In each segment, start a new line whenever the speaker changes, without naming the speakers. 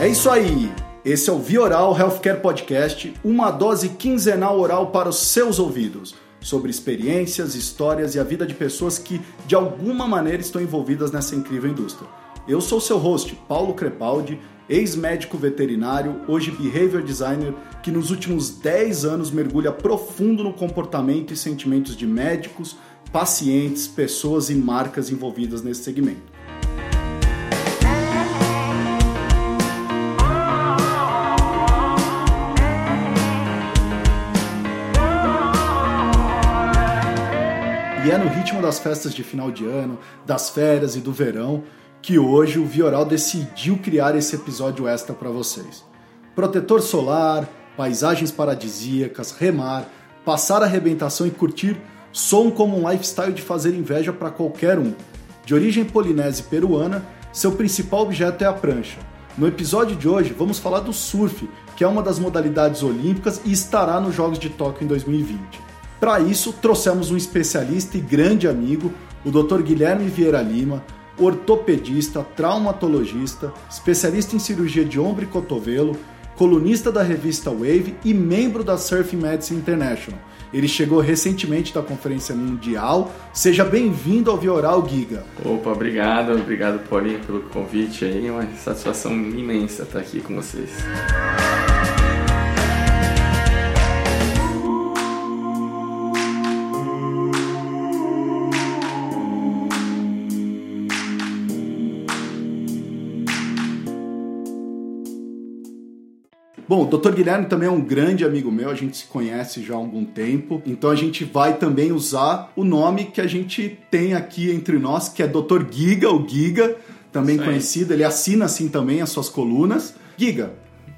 É isso aí! Esse é o Vioral Healthcare Podcast, uma dose quinzenal oral para os seus ouvidos, sobre experiências, histórias e a vida de pessoas que, de alguma maneira, estão envolvidas nessa incrível indústria. Eu sou seu host, Paulo Crepaldi, ex-médico veterinário, hoje behavior designer, que nos últimos 10 anos mergulha profundo no comportamento e sentimentos de médicos, pacientes, pessoas e marcas envolvidas nesse segmento. E é no ritmo das festas de final de ano, das férias e do verão que hoje o Vioral decidiu criar esse episódio extra para vocês. Protetor solar, paisagens paradisíacas, remar, passar arrebentação e curtir som como um lifestyle de fazer inveja para qualquer um. De origem polinésia e peruana, seu principal objeto é a prancha. No episódio de hoje, vamos falar do surf, que é uma das modalidades olímpicas e estará nos Jogos de Tóquio em 2020. Para isso, trouxemos um especialista e grande amigo, o Dr. Guilherme Vieira Lima, ortopedista, traumatologista, especialista em cirurgia de ombro e cotovelo, colunista da revista Wave e membro da Surfing Medicine International. Ele chegou recentemente da Conferência Mundial. Seja bem-vindo ao Vioral Giga.
Opa, obrigado, obrigado Paulinho pelo convite aí, é uma satisfação imensa estar aqui com vocês.
Bom, o Dr. Guilherme também é um grande amigo meu, a gente se conhece já há algum tempo, então a gente vai também usar o nome que a gente tem aqui entre nós, que é Dr. Giga, o Giga, também conhecido, ele assina assim também as suas colunas. Giga,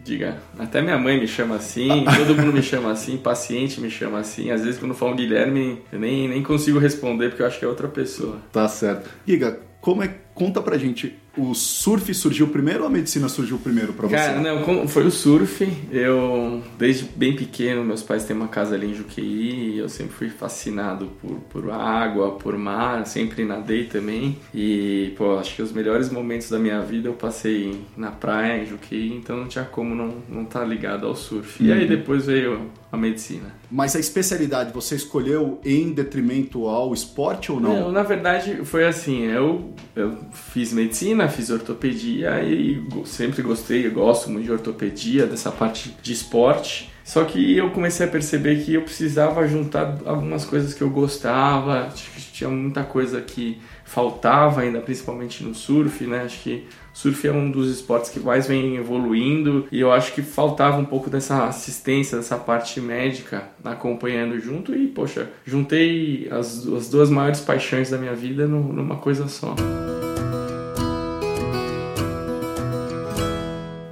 Diga, até minha mãe me chama assim, todo mundo me chama assim, paciente me chama assim. Às vezes quando falam Guilherme, eu nem, nem consigo responder porque eu acho que é outra pessoa.
Tá certo. Giga, como é conta pra gente o surf surgiu primeiro ou a medicina surgiu primeiro para você?
Cara, não, foi o surf. Eu, desde bem pequeno, meus pais têm uma casa ali em Juqueí e eu sempre fui fascinado por, por água, por mar, sempre nadei também. E, pô, acho que os melhores momentos da minha vida eu passei na praia em Juqueí, então não tinha como não estar não tá ligado ao surf. E aí uhum. depois veio a medicina.
Mas a especialidade você escolheu em detrimento ao esporte ou não?
Não, na verdade foi assim, eu, eu fiz medicina fiz ortopedia e sempre gostei, gosto muito de ortopedia, dessa parte de esporte. Só que eu comecei a perceber que eu precisava juntar algumas coisas que eu gostava, tinha muita coisa que faltava ainda, principalmente no surf, né? Acho que surf é um dos esportes que mais vem evoluindo e eu acho que faltava um pouco dessa assistência, dessa parte médica acompanhando junto e, poxa, juntei as, as duas maiores paixões da minha vida numa coisa só.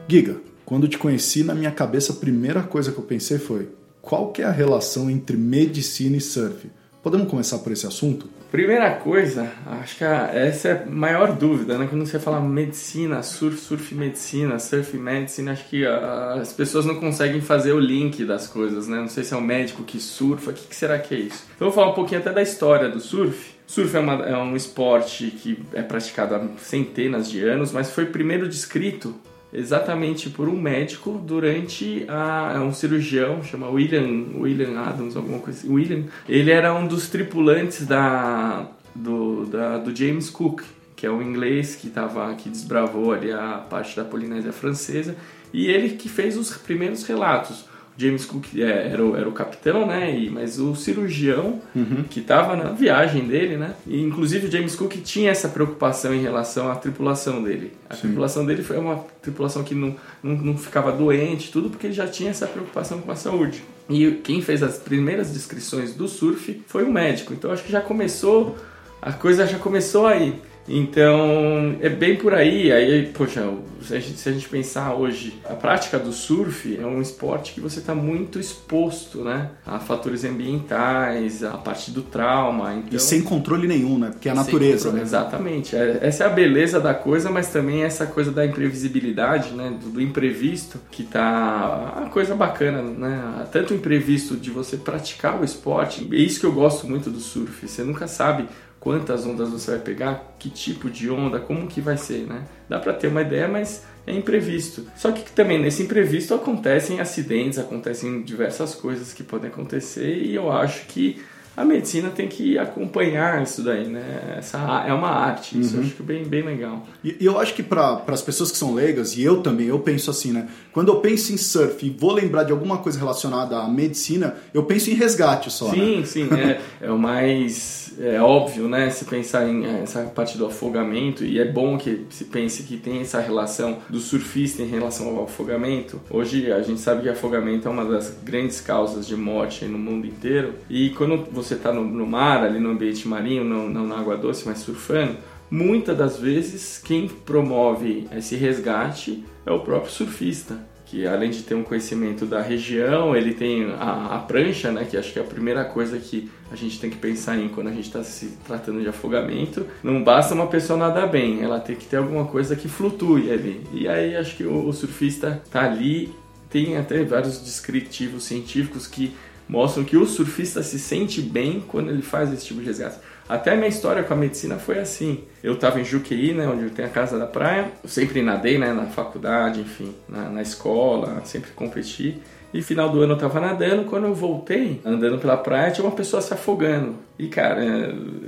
Giga, quando te conheci, na minha cabeça a primeira coisa que eu pensei foi: qual que é a relação entre medicina e surf? Podemos começar por esse assunto?
Primeira coisa, acho que essa é a maior dúvida, né? Quando você fala medicina, surf, surf medicina, surf medicina, acho que as pessoas não conseguem fazer o link das coisas, né? Não sei se é o médico que surfa, o que, que será que é isso? Então eu vou falar um pouquinho até da história do surf. Surf é, uma, é um esporte que é praticado há centenas de anos, mas foi primeiro descrito exatamente por um médico durante a, é um cirurgião chama William William Adams alguma coisa assim. William ele era um dos tripulantes da do, da, do James Cook que é um inglês que tava que desbravou ali a parte da Polinésia francesa e ele que fez os primeiros relatos James Cook é, era, o, era o capitão, né? E, mas o cirurgião uhum. que estava na viagem dele, né? E inclusive o James Cook tinha essa preocupação em relação à tripulação dele. A Sim. tripulação dele foi uma tripulação que não, não, não ficava doente, tudo porque ele já tinha essa preocupação com a saúde. E quem fez as primeiras descrições do surf foi um médico. Então acho que já começou, a coisa já começou aí. Então, é bem por aí. Aí, poxa, se a, gente, se a gente pensar hoje, a prática do surf é um esporte que você está muito exposto, né? A fatores ambientais, a parte do trauma.
Então... E sem controle nenhum, né? Porque é a natureza, né?
Exatamente. É, essa é a beleza da coisa, mas também essa coisa da imprevisibilidade, né? Do, do imprevisto, que tá a coisa bacana, né? Tanto o imprevisto de você praticar o esporte, é isso que eu gosto muito do surf. Você nunca sabe quantas ondas você vai pegar, que tipo de onda, como que vai ser, né? Dá para ter uma ideia, mas é imprevisto. Só que também nesse imprevisto acontecem acidentes, acontecem diversas coisas que podem acontecer e eu acho que a medicina tem que acompanhar isso daí, né? Essa é uma arte, isso uhum. eu acho é bem, bem legal.
E, eu acho que para as pessoas que são leigas, e eu também, eu penso assim, né? Quando eu penso em surf e vou lembrar de alguma coisa relacionada à medicina, eu penso em resgate só.
Sim, né? sim, é, é o mais é óbvio, né? Se pensar em é, essa parte do afogamento, e é bom que se pense que tem essa relação do surfista em relação ao afogamento. Hoje a gente sabe que afogamento é uma das grandes causas de morte no mundo inteiro, e quando você está no, no, mar, ali no ambiente marinho, não, não na água doce, mas surfando, muitas das vezes quem promove esse resgate é o próprio surfista que além de ter um conhecimento da região, ele tem a, a, prancha, né, que acho que é a primeira coisa que a gente tem que pensar em quando a gente está se tratando de afogamento. Não basta uma pessoa nadar bem, ela tem que ter alguma coisa que flutue ali. E aí acho que o, o surfista está ali, tem até vários descritivos científicos que mostram que o surfista se sente bem quando ele faz esse tipo de resgate. Até a minha história com a medicina foi assim. Eu estava em Juqueí, né, onde tem a casa da praia. Eu sempre nadei, né, na faculdade, enfim, na, na escola, sempre competi. E final do ano eu tava nadando, quando eu voltei, andando pela praia, tinha uma pessoa se afogando. E cara,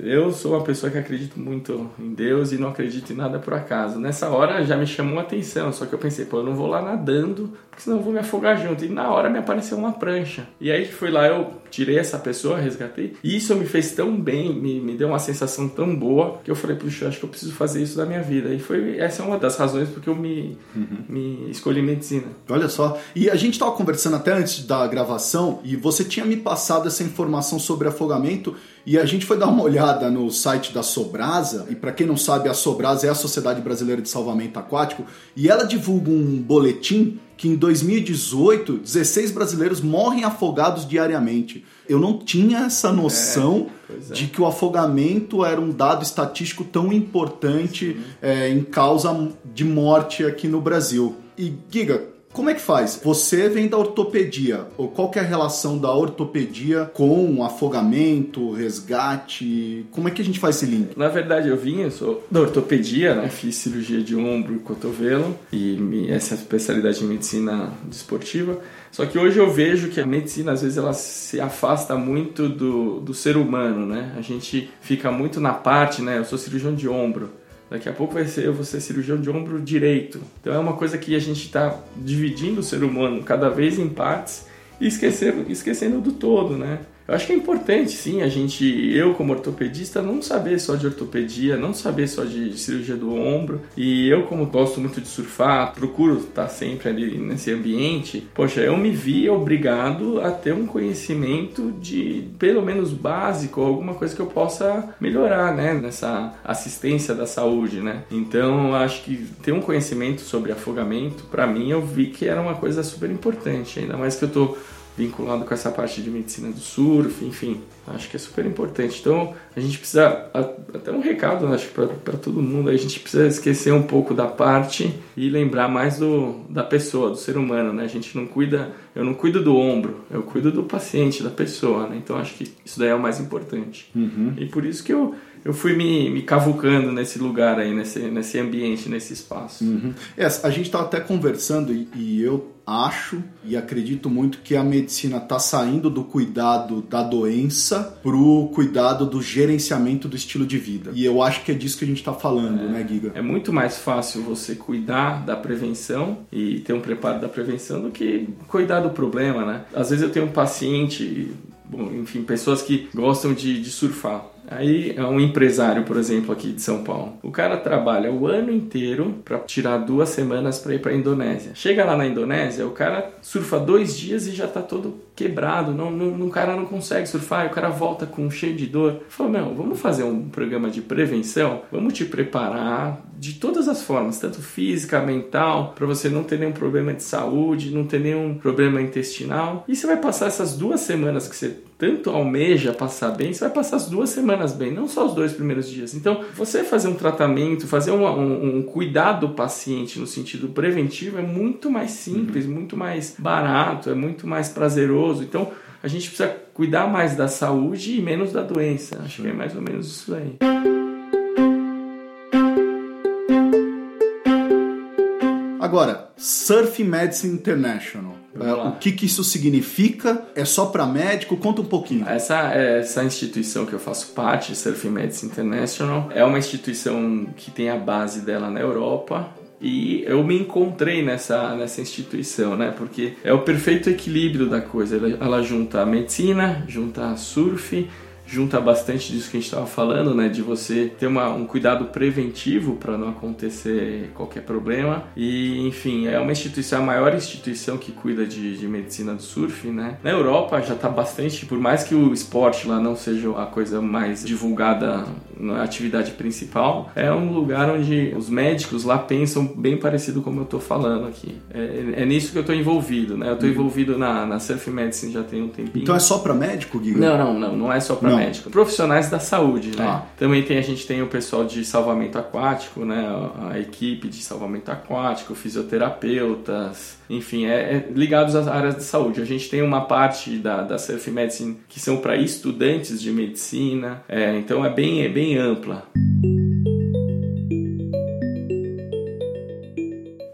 eu sou uma pessoa que acredito muito em Deus e não acredito em nada por acaso. Nessa hora já me chamou a atenção, só que eu pensei, pô, eu não vou lá nadando, porque senão eu vou me afogar junto. E na hora me apareceu uma prancha. E aí que fui lá, eu tirei essa pessoa, resgatei. E isso me fez tão bem, me, me deu uma sensação tão boa, que eu falei, puxa, acho que eu preciso fazer isso da minha vida. E foi essa é uma das razões porque eu me, uhum. me escolhi medicina.
Olha só, e a gente tava conversando até antes da gravação, e você tinha me passado essa informação sobre afogamento. E a gente foi dar uma olhada no site da Sobrasa, e para quem não sabe, a Sobrasa é a Sociedade Brasileira de Salvamento Aquático, e ela divulga um boletim que em 2018 16 brasileiros morrem afogados diariamente. Eu não tinha essa noção é, é. de que o afogamento era um dado estatístico tão importante é, em causa de morte aqui no Brasil. E Giga, como é que faz? Você vem da ortopedia. Ou qual é a relação da ortopedia com afogamento, resgate? Como é que a gente faz esse link?
Na verdade, eu vim, eu sou da ortopedia, né? Fiz cirurgia de ombro e cotovelo e essa é especialidade em medicina desportiva. Só que hoje eu vejo que a medicina, às vezes, ela se afasta muito do, do ser humano, né? A gente fica muito na parte, né? Eu sou cirurgião de ombro. Daqui a pouco vai ser eu vou ser cirurgião de ombro direito. Então é uma coisa que a gente está dividindo o ser humano cada vez em partes e esquecendo, esquecendo do todo, né? Eu acho que é importante, sim, a gente, eu como ortopedista, não saber só de ortopedia, não saber só de cirurgia do ombro. E eu, como gosto muito de surfar, procuro estar sempre ali nesse ambiente, poxa, eu me vi obrigado a ter um conhecimento de, pelo menos básico, alguma coisa que eu possa melhorar, né, nessa assistência da saúde, né. Então, eu acho que ter um conhecimento sobre afogamento, para mim, eu vi que era uma coisa super importante, ainda mais que eu tô vinculado com essa parte de medicina do surf, enfim, acho que é super importante. Então, a gente precisa, até um recado, acho que para todo mundo, a gente precisa esquecer um pouco da parte e lembrar mais do, da pessoa, do ser humano, né? A gente não cuida, eu não cuido do ombro, eu cuido do paciente, da pessoa, né? Então, acho que isso daí é o mais importante. Uhum. E por isso que eu eu fui me, me cavucando nesse lugar aí, nesse, nesse ambiente, nesse espaço.
Uhum. É, a gente estava até conversando e, e, eu acho e acredito muito que a medicina está saindo do cuidado da doença para o cuidado do gerenciamento do estilo de vida. E eu acho que é disso que a gente está falando,
é,
né, Giga?
É muito mais fácil você cuidar da prevenção e ter um preparo da prevenção do que cuidar do problema, né? Às vezes eu tenho um paciente, bom, enfim, pessoas que gostam de, de surfar. Aí é um empresário, por exemplo, aqui de São Paulo. O cara trabalha o ano inteiro para tirar duas semanas para ir para a Indonésia. Chega lá na Indonésia, o cara surfa dois dias e já tá todo quebrado. Não, não, o cara não consegue surfar. O cara volta com cheio de dor. Falou: meu, vamos fazer um programa de prevenção. Vamos te preparar de todas as formas, tanto física, mental, para você não ter nenhum problema de saúde, não ter nenhum problema intestinal. E você vai passar essas duas semanas que você tanto almeja passar bem, você vai passar as duas semanas bem, não só os dois primeiros dias. Então, você fazer um tratamento, fazer um, um, um cuidado do paciente no sentido preventivo é muito mais simples, uhum. muito mais barato, é muito mais prazeroso. Então, a gente precisa cuidar mais da saúde e menos da doença. Acho que é mais ou menos isso aí.
Agora, Surf Medicine International. É, o que, que isso significa? É só para médico? Conta um pouquinho.
Essa, essa instituição que eu faço parte, Surf Medicine International, é uma instituição que tem a base dela na Europa e eu me encontrei nessa, nessa instituição, né? Porque é o perfeito equilíbrio da coisa. Ela, ela junta a medicina, junta a surf, junta bastante disso que a gente estava falando, né? De você ter uma, um cuidado preventivo para não acontecer qualquer problema. E, enfim, é uma instituição, a maior instituição que cuida de, de medicina do surf, né? Na Europa já está bastante, por mais que o esporte lá não seja a coisa mais divulgada na atividade principal, é um lugar onde os médicos lá pensam bem parecido como eu estou falando aqui. É, é, nisso que eu estou envolvido, né? Eu estou uhum. envolvido na, na Surf Medicine já tem um tempinho.
Então é só para médico, Guilherme?
Não, não, não, não é só para médico. Profissionais da saúde, né? Ah. Também tem, a gente tem o pessoal de salvamento aquático, né? A equipe de salvamento aquático, fisioterapeutas, enfim, é, é ligados às áreas de saúde. A gente tem uma parte da, da Surf Medicine que são para estudantes de medicina, é, então é bem, é bem ampla.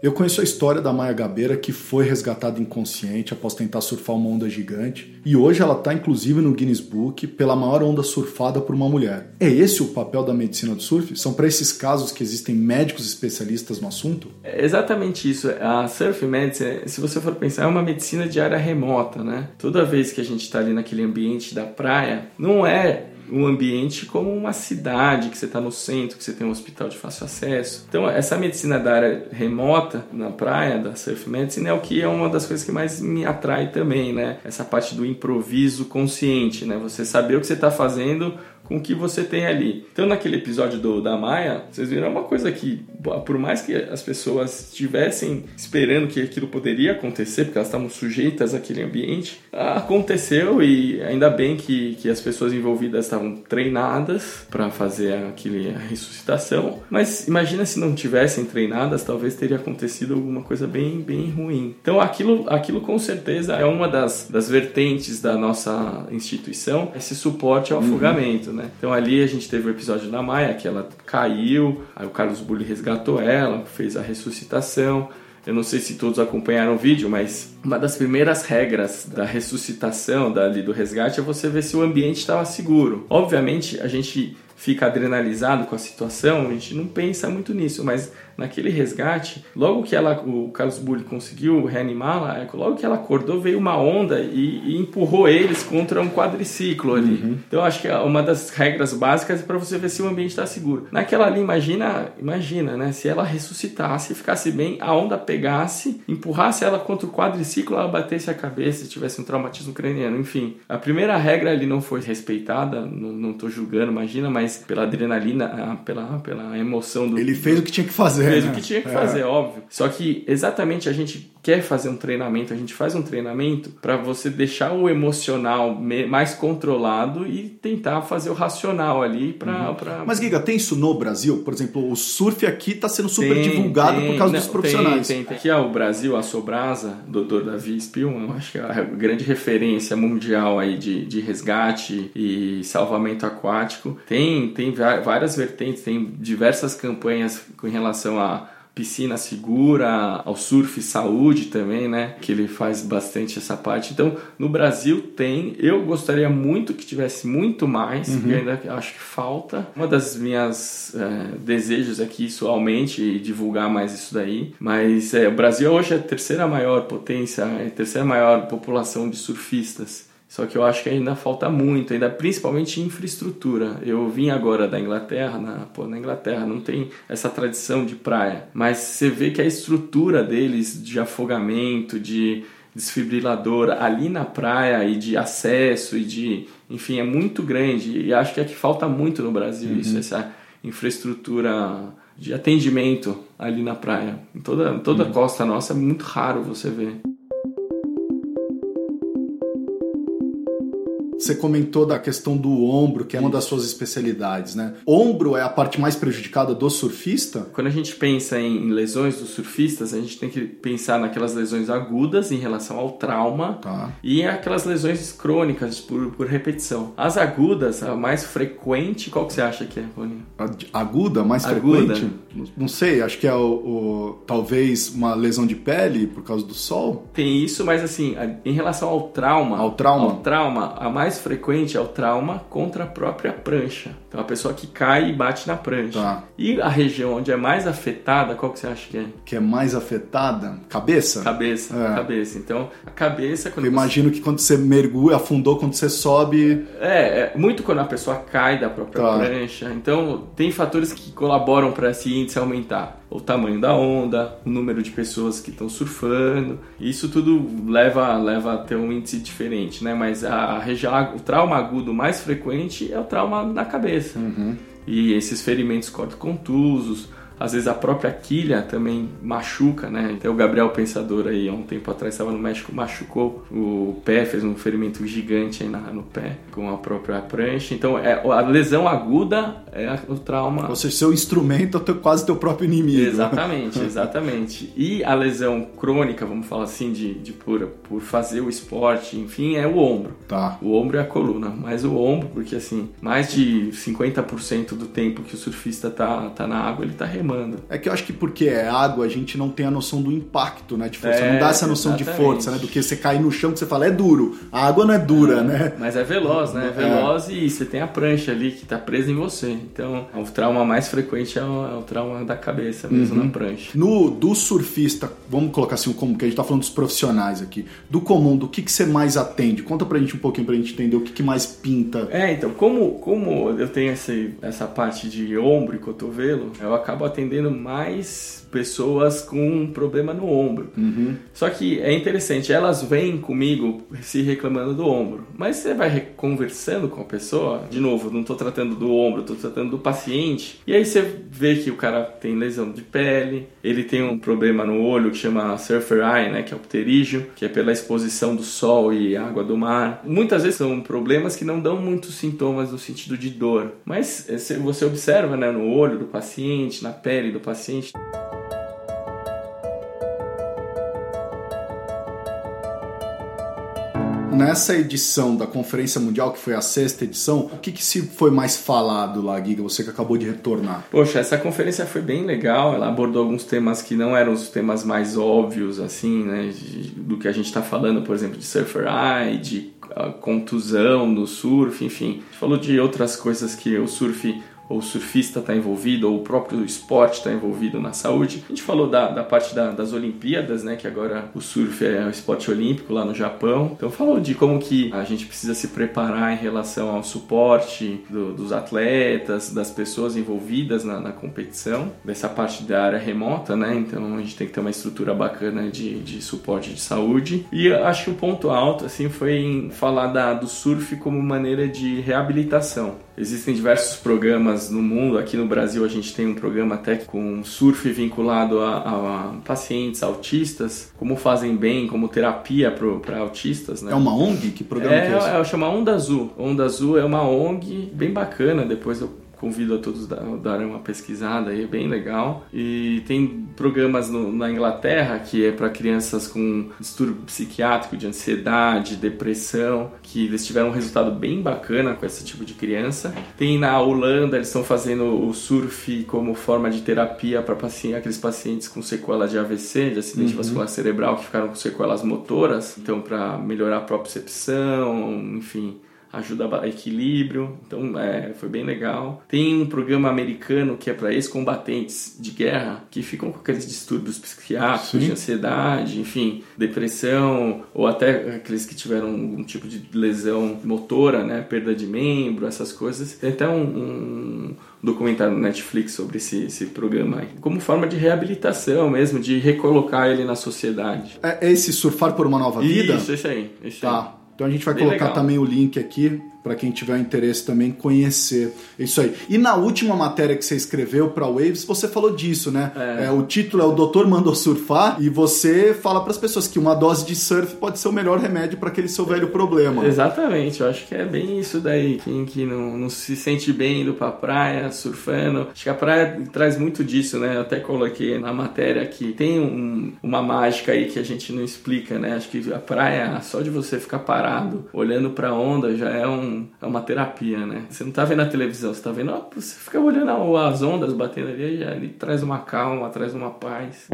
Eu conheço a história da Maia Gabeira, que foi resgatada inconsciente após tentar surfar uma onda gigante, e hoje ela está inclusive no Guinness Book pela maior onda surfada por uma mulher. É esse o papel da medicina do surf? São para esses casos que existem médicos especialistas no assunto?
É exatamente isso. A surf medicine, se você for pensar, é uma medicina de área remota, né? Toda vez que a gente está ali naquele ambiente da praia, não é um ambiente como uma cidade, que você está no centro, que você tem um hospital de fácil acesso. Então, essa medicina da área remota, na praia, da surf medicine, é o que é uma das coisas que mais me atrai também, né? Essa parte do improviso consciente, né? Você saber o que você está fazendo com o que você tem ali. Então, naquele episódio do, da Maia, vocês viram uma coisa que, por mais que as pessoas estivessem esperando que aquilo poderia acontecer, porque elas estavam sujeitas àquele ambiente, aconteceu e ainda bem que, que as pessoas envolvidas estavam treinadas para fazer aquele, a ressuscitação. Mas imagina se não tivessem treinadas, talvez teria acontecido alguma coisa bem, bem ruim. Então, aquilo, aquilo com certeza é uma das, das vertentes da nossa instituição, esse suporte ao uhum. afogamento. Né? Né? Então ali a gente teve o episódio da Maia, que ela caiu, aí o Carlos Bulli resgatou ela, fez a ressuscitação. Eu não sei se todos acompanharam o vídeo, mas uma das primeiras regras da ressuscitação, dali do resgate, é você ver se o ambiente estava seguro. Obviamente, a gente fica adrenalizado com a situação, a gente não pensa muito nisso, mas naquele resgate, logo que ela, o Carlos Bulli conseguiu reanimá-la, é, logo que ela acordou, veio uma onda e, e empurrou eles contra um quadriciclo ali. Uhum. Então acho que é uma das regras básicas é para você ver se o ambiente está seguro. Naquela ali, imagina, imagina, né? Se ela ressuscitasse, ficasse bem, a onda pegasse, empurrasse ela contra o quadriciclo, ela batesse a cabeça, tivesse um traumatismo craniano, enfim. A primeira regra ali não foi respeitada, não, não tô julgando, imagina, mas pela adrenalina, pela, pela emoção do.
Ele fez o que tinha que fazer
fez o que tinha que é. fazer, óbvio. Só que exatamente a gente quer fazer um treinamento, a gente faz um treinamento para você deixar o emocional mais controlado e tentar fazer o racional ali para. Uhum. Pra...
Mas, Giga, tem isso no Brasil? Por exemplo, o surf aqui está sendo super tem, divulgado tem, por causa não, dos profissionais.
Tem, tem. Aqui é o Brasil, a Sobrasa, doutor Davi Spielman, eu acho que é a grande referência mundial aí de, de resgate e salvamento aquático. Tem, tem várias vertentes, tem diversas campanhas com relação a piscina segura, ao surf saúde também, né? Que ele faz bastante essa parte. Então, no Brasil tem. Eu gostaria muito que tivesse muito mais, uhum. ainda acho que falta. Uma das minhas é, desejos é que isso aumente e divulgar mais isso daí. Mas é, o Brasil hoje é a terceira maior potência, é a terceira maior população de surfistas. Só que eu acho que ainda falta muito, ainda principalmente infraestrutura. Eu vim agora da Inglaterra, na, pô, na Inglaterra não tem essa tradição de praia, mas você vê que a estrutura deles de afogamento, de desfibrilador ali na praia e de acesso e de, enfim, é muito grande e acho que é que falta muito no Brasil uhum. isso, essa infraestrutura de atendimento ali na praia. Em toda, toda uhum. a costa nossa é muito raro você ver.
Você comentou da questão do ombro, que é uma das suas especialidades, né? Ombro é a parte mais prejudicada do surfista?
Quando a gente pensa em lesões dos surfistas, a gente tem que pensar naquelas lesões agudas em relação ao trauma
Tá.
e aquelas lesões crônicas por, por repetição. As agudas, a mais frequente, qual que você acha que é, Boninho?
A- Aguda, mais
Aguda.
frequente? Não- sei, acho que é o, o- talvez uma lesão de pele por causa do sol.
Tem isso, mas assim, em relação ao trauma,
Ao trauma?
ao trauma, a mais frequente é o trauma contra a própria prancha. Então a pessoa que cai e bate na prancha.
Tá.
E a região onde é mais afetada, qual que você acha que é?
Que é mais afetada? Cabeça?
Cabeça,
É.
cabeça. Então, a cabeça quando
Eu
você-
imagino que quando você mergulha, afundou, quando você sobe.
É, é muito quando a pessoa cai da própria
Tá.
prancha. Então, tem fatores que colaboram para esse índice aumentar. O tamanho da onda, o número de pessoas que estão surfando. Isso tudo leva, leva a ter um índice diferente, né? Mas a, a região, o trauma agudo mais frequente é o trauma na cabeça. E esses ferimentos corto-contusos, às vezes a própria quilha também machuca, né? Então o Gabriel Pensador aí, há um tempo atrás, estava no México, machucou o pé, fez um ferimento gigante aí na, no pé com a própria prancha. Então é, a lesão aguda é o trauma.
Ou seja, seu instrumento é quase teu próprio inimigo.
Exatamente, exatamente. E a lesão crônica, vamos falar assim, de, de por, por fazer o esporte, enfim, é o ombro.
Tá.
O ombro é a coluna, mas o ombro, porque assim, mais de 50% do tempo que o surfista tá, tá na água, ele tá remando.
É que eu acho que porque é água, a gente não tem a noção do impacto, né? De força.
É,
não dá essa noção de
exatamente.
força, né? Do que você cair no chão que você fala, é duro. A água não é dura, né?
Mas é veloz, né? É veloz e você tem a prancha ali que tá presa em você. Então, o trauma mais frequente é o, é o trauma da cabeça mesmo
Uhum.
na prancha.
No, do surfista, vamos colocar assim, como que a gente tá falando dos profissionais aqui. Do comum, do que, que você mais atende? Conta pra gente um pouquinho pra gente entender o que, que mais pinta.
É, então, como, como eu tenho esse, essa parte de ombro e cotovelo, eu acabo atendendo mais pessoas com um problema no ombro. Só que é interessante, elas vêm comigo se reclamando do ombro, mas você vai conversando com a pessoa, de novo, não tô tratando do ombro, tô tratando do paciente, e aí você vê que o cara tem lesão de pele, ele tem um problema no olho que chama surfer eye, né, que é o pterígio, que é pela exposição do sol e água do mar. Muitas vezes são problemas que não dão muitos sintomas no sentido de dor, mas eh, você observa, né, no olho do paciente, na pele do paciente,
Nessa edição da Conferência Mundial, que foi a sexta edição, o que, que se foi mais falado lá, Giga? Você que acabou de retornar.
Poxa, essa conferência foi bem legal. Ela abordou alguns temas que não eram os temas mais óbvios, assim, né? do que a gente está falando, por exemplo, de surfer eye, de ah, contusão no surf, enfim. Falou de outras coisas que o surf ou o surfista está envolvido, ou o próprio esporte está envolvido na saúde. A gente falou da, da parte da- das Olimpíadas, né? Que agora o surf é o esporte olímpico lá no Japão. Então falou de como que a gente precisa se preparar em relação ao suporte do- dos atletas, das pessoas envolvidas na, na competição, dessa parte da área remota, né? Então a gente tem que ter uma estrutura bacana de, de suporte de saúde. E acho que o ponto alto, assim, foi em falar da, do surf como maneira de reabilitação. Existem diversos programas no mundo. Aqui no Brasil a gente tem um programa até com surf vinculado a, a pacientes autistas, como fazem bem, como terapia para autistas, né?
É uma ONG? Que programa
É,
que é esse?
é, chama Onda Azul. Onda Azul é uma ONG bem bacana. Depois eu convido a todos a darem uma pesquisada aí, é bem legal. E tem programas no- na Inglaterra que é para crianças com distúrbio psiquiátrico, de ansiedade, depressão, que eles tiveram um resultado bem bacana com esse tipo de criança. Tem na Holanda, eles estão fazendo o surf como forma de terapia para paci aqueles pacientes com sequela de AVC, de acidente vascular cerebral, que ficaram com sequelas motoras. Então, para melhorar a propriocepção, enfim, ajuda a equilíbrio. Então, é, foi bem legal. Tem um programa americano que é para ex-combatentes de guerra que ficam com aqueles distúrbios psiquiátricos,
Sim.
de ansiedade, enfim, depressão, ou até aqueles que tiveram um tipo de lesão motora, né, perda de membro, essas coisas. Tem até um, um documentário no Netflix sobre esse, esse programa aí, como forma de reabilitação mesmo, de recolocar ele na sociedade.
É esse surfar por uma nova vida?
Isso, esse aí. Esse aí.
Então a gente vai
Bem
colocar
legal.
também o link aqui para quem tiver interesse também conhecer isso aí. E na última matéria que você escreveu para Waves, você falou disso, né? É. É, o título é O Doutor Mandou Surfar e você fala para as pessoas que uma dose de surf pode ser o melhor remédio para aquele seu velho problema.
Exatamente, eu acho que é bem isso daí. Quem que não, não se sente bem indo pra praia, surfando. Acho que a praia traz muito disso, né? Eu até coloquei na matéria que tem um, uma mágica aí que a gente não explica, né? Acho que a praia, só de você ficar parado, olhando pra onda, já é, um, é uma terapia, né? Você não tá vendo a televisão, você tá vendo, ó, você fica olhando as ondas batendo ali, ali traz uma calma, traz uma paz.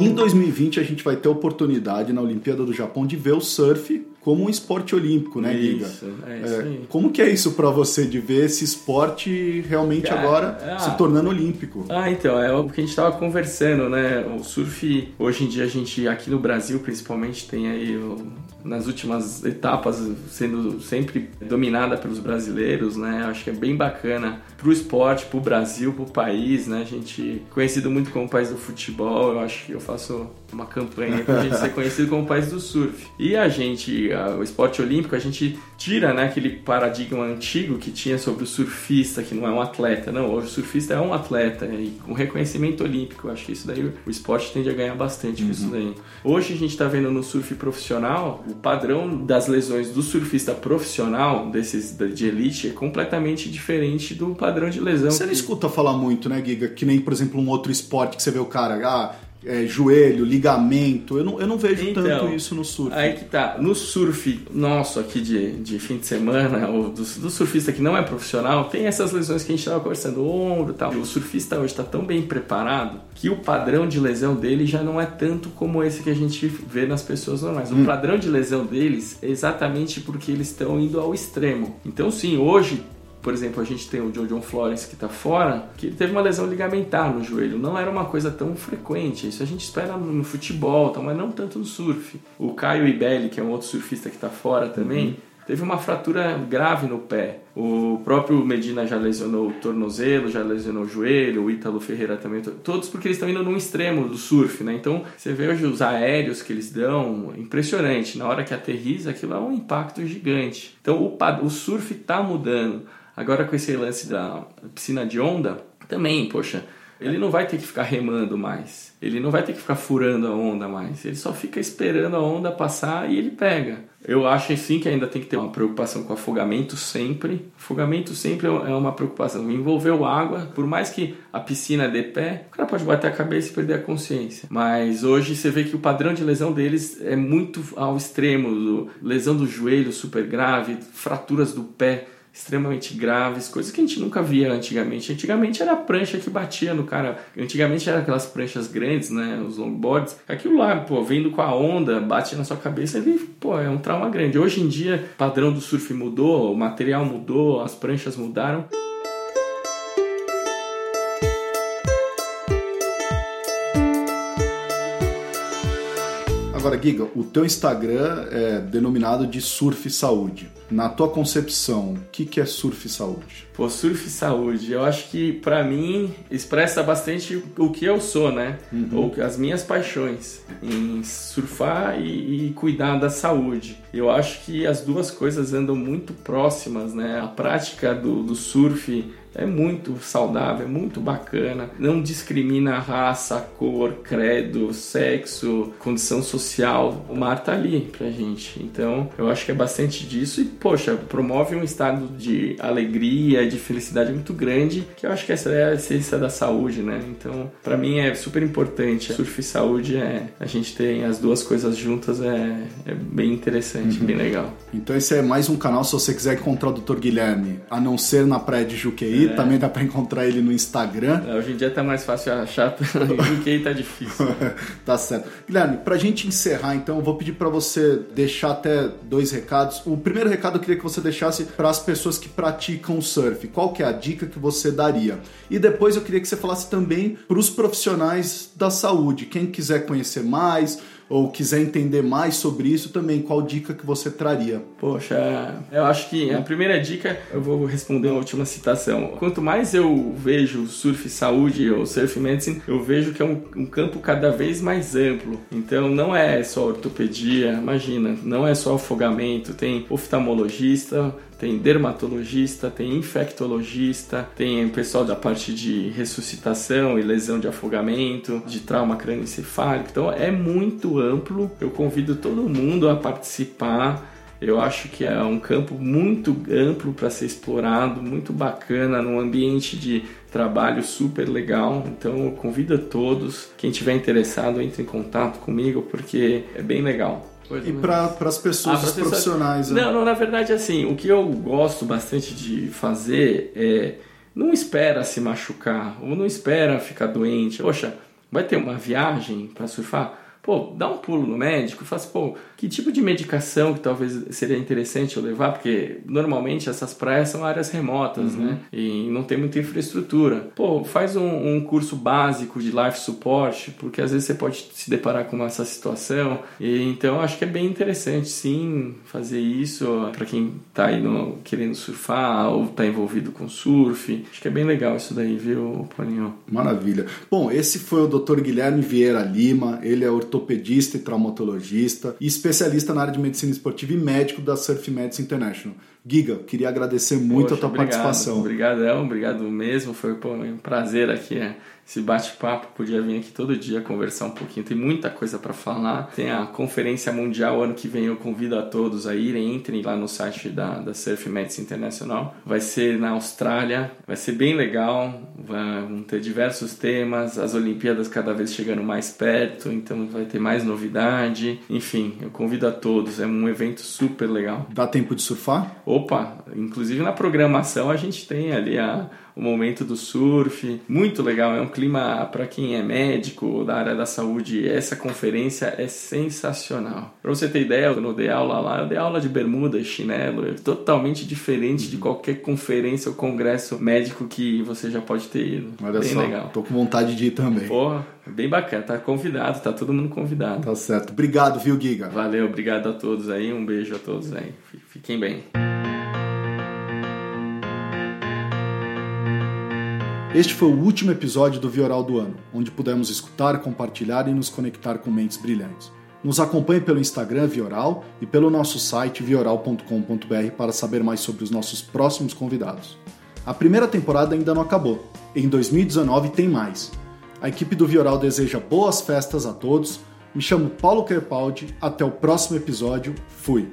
Em 2020 a gente vai ter a oportunidade na Olimpíada do Japão de ver o surf como um esporte olímpico, né, Giga?
Isso, é isso é,
como que é isso para você de ver esse esporte realmente Cara, agora ah, se tornando olímpico?
Ah, então, é o que a gente estava conversando, né? O surf, hoje em dia a gente aqui no Brasil principalmente tem aí o, nas últimas etapas sendo sempre dominada pelos brasileiros, né? Acho que é bem bacana pro esporte, pro Brasil, pro país, né? A gente conhecido muito como país do futebol, eu acho que eu faço uma campanha pra gente ser conhecido como país do surf. E a gente, o esporte olímpico, a gente tira, né, aquele paradigma antigo que tinha sobre o surfista, que não é um atleta. Não, hoje o surfista é um atleta e com reconhecimento olímpico. Acho que isso daí o esporte tende a ganhar bastante uhum. com isso uhum. daí. Hoje a gente tá vendo no surf profissional, o padrão das lesões do surfista profissional, desses de elite, é completamente diferente do padrão de lesão.
Você que... não escuta falar muito, né, Giga? Que nem, por exemplo, um outro esporte que você vê o cara, ah, é, joelho, ligamento. Eu não, eu não vejo então, tanto isso no surf.
Aí que tá. No surf nosso aqui de, de fim de semana, ou do, do surfista que não é profissional, tem essas lesões que a gente estava conversando, ombro e tal. O surfista hoje está tão bem preparado que o padrão de lesão dele já não é tanto como esse que a gente vê nas pessoas normais. Hum. O padrão de lesão deles é exatamente porque eles estão indo ao extremo. Então, sim, hoje por exemplo, a gente tem o Joe Flores que está fora, que ele teve uma lesão ligamentar no joelho. Não era uma coisa tão frequente. Isso a gente espera no futebol, mas não tanto no surf. O Caio Ibelli, que é um outro surfista que está fora também, uhum. teve uma fratura grave no pé. O próprio Medina já lesionou o tornozelo, já lesionou o joelho, o Ítalo Ferreira também. Todos porque eles estão indo num extremo do surf, né? Então você vê hoje os aéreos que eles dão, impressionante. Na hora que aterriza, aquilo é um impacto gigante. Então o, o surf está mudando. Agora com esse lance da piscina de onda, também, poxa, ele não vai ter que ficar remando mais. Ele não vai ter que ficar furando a onda mais. Ele só fica esperando a onda passar e ele pega. Eu acho sim que ainda tem que ter uma preocupação com afogamento sempre. Afogamento sempre é uma preocupação. Envolveu água, por mais que a piscina dê pé, o cara pode bater a cabeça e perder a consciência. Mas hoje você vê que o padrão de lesão deles é muito ao extremo. Lesão do joelho super grave, fraturas do pé extremamente graves, coisas que a gente nunca via antigamente. Antigamente era a prancha que batia no cara. Antigamente era aquelas pranchas grandes, né, os longboards. Aquilo lá, pô, vindo com a onda, bate na sua cabeça, ele, pô, é um trauma grande. Hoje em dia, padrão do surf mudou, o material mudou, as pranchas mudaram.
Agora, Giga, o teu Instagram é denominado de Surf Saúde. Na tua concepção, o que, que é Surf Saúde?
Pô, Surf Saúde, eu acho que para mim expressa bastante o que eu sou, né? Uhum. Ou as minhas paixões em surfar e, e cuidar da saúde. Eu acho que as duas coisas andam muito próximas, né? A prática do, do surf é muito saudável, é muito bacana, não discrimina raça, cor, credo, sexo, condição social. O mar tá ali pra gente. Então, eu acho que é bastante disso e, poxa, promove um estado de alegria, de felicidade muito grande, que eu acho que essa é a essência da saúde, né? Então, para mim é super importante. Surf e saúde é a gente tem as duas coisas juntas é, é bem interessante, uhum. bem legal.
Então, esse é mais um canal se você quiser encontrar o Dr. Guilherme, a não ser na praia de Juqueí, é. também dá para encontrar ele no Instagram.
É, hoje em dia tá mais fácil achar, Juqueí tá difícil.
tá certo. Guilherme, pra gente encerrar, então, eu vou pedir para você deixar até dois recados. O primeiro recado eu queria que você deixasse para as pessoas que praticam surf. Qual que é a dica que você daria? E depois eu queria que você falasse também para os profissionais da saúde, quem quiser conhecer mais, ou quiser entender mais sobre isso também, qual dica que você traria?
Poxa, eu acho que a primeira dica, eu vou responder a última citação. Quanto mais eu vejo surf saúde ou surf medicine, eu vejo que é um, um campo cada vez mais amplo. Então não é só ortopedia, imagina, não é só afogamento, tem oftalmologista, tem dermatologista, tem infectologista, tem pessoal da parte de ressuscitação e lesão de afogamento, de trauma crânioencefálico. Então é muito amplo. Eu convido todo mundo a participar. Eu acho que é um campo muito amplo para ser explorado, muito bacana, num ambiente de trabalho super legal. Então eu convido a todos, quem tiver interessado, entre em contato comigo porque é bem legal.
E para as pessoas, ah, profissionais?
Né? Não, não, na verdade, assim, o que eu gosto bastante de fazer é não espera se machucar ou não espera ficar doente. Poxa, vai ter uma viagem para surfar? Pô, dá um pulo no médico fala assim, pô, que tipo de medicação que talvez seria interessante eu levar? Porque normalmente essas praias são áreas remotas, uhum. né? E não tem muita infraestrutura. Pô, faz um, um, curso básico de life support, porque às vezes você pode se deparar com essa situação. E então acho que é bem interessante, sim, fazer isso para quem tá aí no, querendo surfar ou tá envolvido com surf. Acho que é bem legal isso daí, viu, Paulinho?
Maravilha. Bom, esse foi o Dr. Guilherme Vieira Lima. Ele é ortopedista e traumatologista e especialista na área de medicina esportiva e médico da Surf Medicine International. Giga, queria agradecer muito Poxa, a tua
obrigado,
participação.
Obrigadão, obrigado mesmo. Foi pô, um prazer aqui é, esse bate-papo. Podia vir aqui todo dia conversar um pouquinho. Tem muita coisa para falar. Tem a Conferência Mundial ano que vem. Eu convido a todos a irem. Entrem lá no site da, da Surf Medicine Internacional. Vai ser na Austrália. Vai ser bem legal. Vão ter diversos temas. As Olimpíadas cada vez chegando mais perto. Então vai ter mais novidade. Enfim, eu convido a todos. É um evento super legal.
Dá tempo de surfar?
Opa, inclusive na programação a gente tem ali a, o momento do surf, muito legal, é um clima para quem é médico da área da saúde, essa conferência é sensacional. Para você ter ideia, quando eu dei aula lá, eu dei aula de bermuda e chinelo, é totalmente diferente de qualquer conferência ou congresso médico que você já pode ter ido.
Olha bem só, legal. tô com vontade de ir também.
Porra, bem bacana, tá convidado, tá todo mundo convidado.
Tá certo. Obrigado, viu, Giga?
Valeu, obrigado a todos aí, um beijo a todos aí. Fiquem bem.
Este foi o último episódio do Vioral do ano, onde pudemos escutar, compartilhar e nos conectar com mentes brilhantes. Nos acompanhe pelo Instagram Vioral e pelo nosso site vioral.com.br para saber mais sobre os nossos próximos convidados. A primeira temporada ainda não acabou. Em 2019 tem mais. A equipe do Vioral deseja boas festas a todos. Me chamo Paulo Kerpaldi. Até o próximo episódio. Fui!